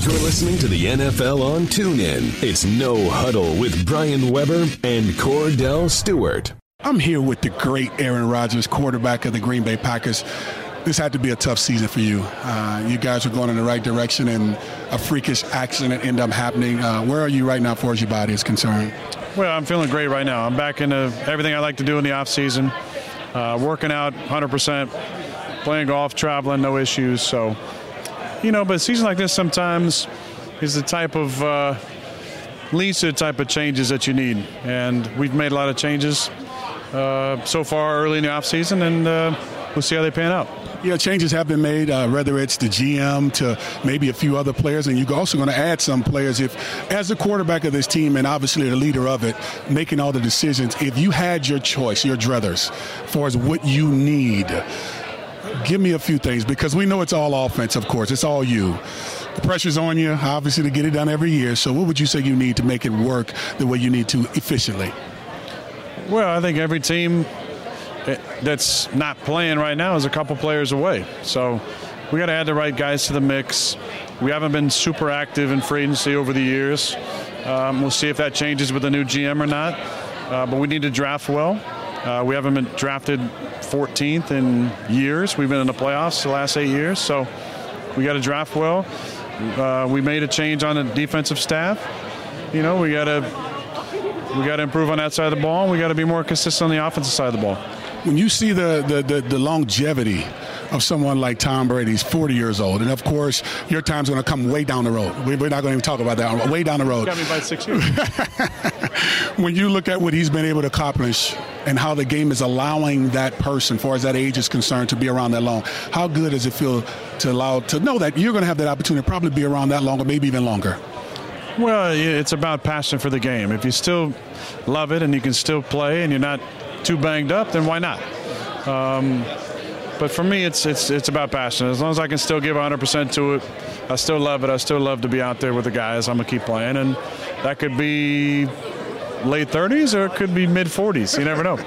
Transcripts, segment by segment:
You're listening to the NFL on TuneIn. It's No Huddle with Brian Weber and Kordell Stewart. I'm here with the great Aaron Rodgers, quarterback of the Green Bay Packers. This had to be a tough season for you. Uh, you guys were going in the right direction, and a freakish accident ended up happening. Uh, where are you right now, as far as your body is concerned? Well, I'm feeling great right now. I'm back into everything I like to do in the off season, uh, working out 100%, playing golf, traveling, no issues. So you know, but a season like this sometimes is the type of uh, leads to the type of changes that you need, and we've made a lot of changes uh, so far early in the offseason, and uh, we'll see how they pan out. Yeah, changes have been made, uh, whether it's the GM to maybe a few other players, and you're also going to add some players. If, as the quarterback of this team and obviously the leader of it, making all the decisions, if you had your choice, your druthers, as far as what you need, give me a few things because we know it's all offense, of course. It's all you. The pressure's on you, obviously, to get it done every year. So, what would you say you need to make it work the way you need to efficiently? Well, I think every team that's not playing right now is a couple players away. So, we got to add the right guys to the mix. We haven't been super active in free agency over the years. Um, we'll see if that changes with the new GM or not. Uh, but we need to draft well. Uh, we haven't been drafted 14th in years. We've been in the playoffs the last eight years, so we got to draft well. Uh, we made a change on the defensive staff. You know, we got to we got to improve on that side of the ball. and We got to be more consistent on the offensive side of the ball. When you see the, the, the, the longevity of someone like Tom Brady. He's 40 years old. And of course, your time's going to come way down the road. We're not going to even talk about that. Way down the road. Got me by six years. when you look at what he's been able to accomplish and how the game is allowing that person, far as that age is concerned, to be around that long, how good does it feel to allow to know that you're going to have that opportunity to probably be around that long or maybe even longer? Well, it's about passion for the game. If you still love it and you can still play and you're not too banged up, then why not? Um, but for me, it's it's it's about passion. As long as I can still give 100% to it, I still love it. I still love to be out there with the guys. I'm gonna keep playing, and that could be late 30s or it could be mid 40s. You never know.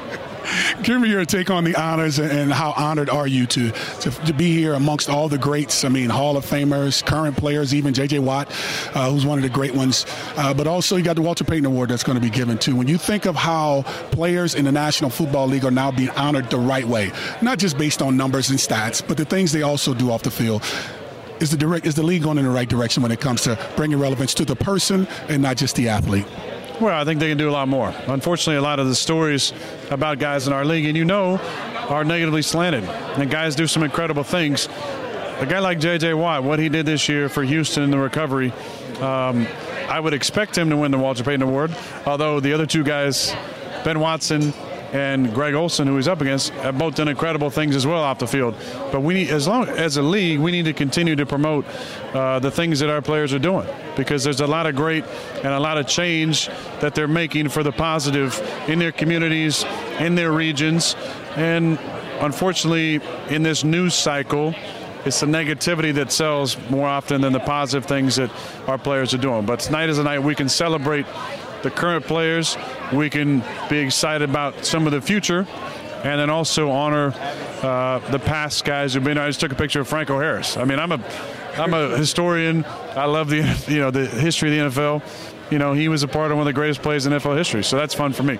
Give me your take on the honors and how honored are you to, to, to be here amongst all the greats? I mean, Hall of Famers, current players, even J.J. Watt, uh, who's one of the great ones. Uh, but also, you got the Walter Payton Award that's going to be given too. When you think of how players in the National Football League are now being honored the right way, not just based on numbers and stats, but the things they also do off the field is the direct is the league going in the right direction when it comes to bringing relevance to the person and not just the athlete? Well, I think they can do a lot more. Unfortunately, a lot of the stories about guys in our league, and you know, are negatively slanted. And guys do some incredible things. A guy like J.J. Watt, what he did this year for Houston in the recovery, um, I would expect him to win the Walter Payton Award. Although the other two guys, Ben Watson and Greg Olsen, who he's up against, have both done incredible things as well off the field. But we need, as long as a league, we need to continue to promote uh, the things that our players are doing because there's a lot of great and a lot of change that they're making for the positive in their communities, in their regions, and unfortunately, in this news cycle. It's the negativity that sells more often than the positive things that our players are doing. But tonight is a night we can celebrate the current players. We can be excited about some of the future, and then also honor uh, the past guys who've been. I just took a picture of Franco Harris. I mean, I'm a I'm a historian. I love the you know the history of the NFL. You know, he was a part of one of the greatest plays in NFL history, so that's fun for me.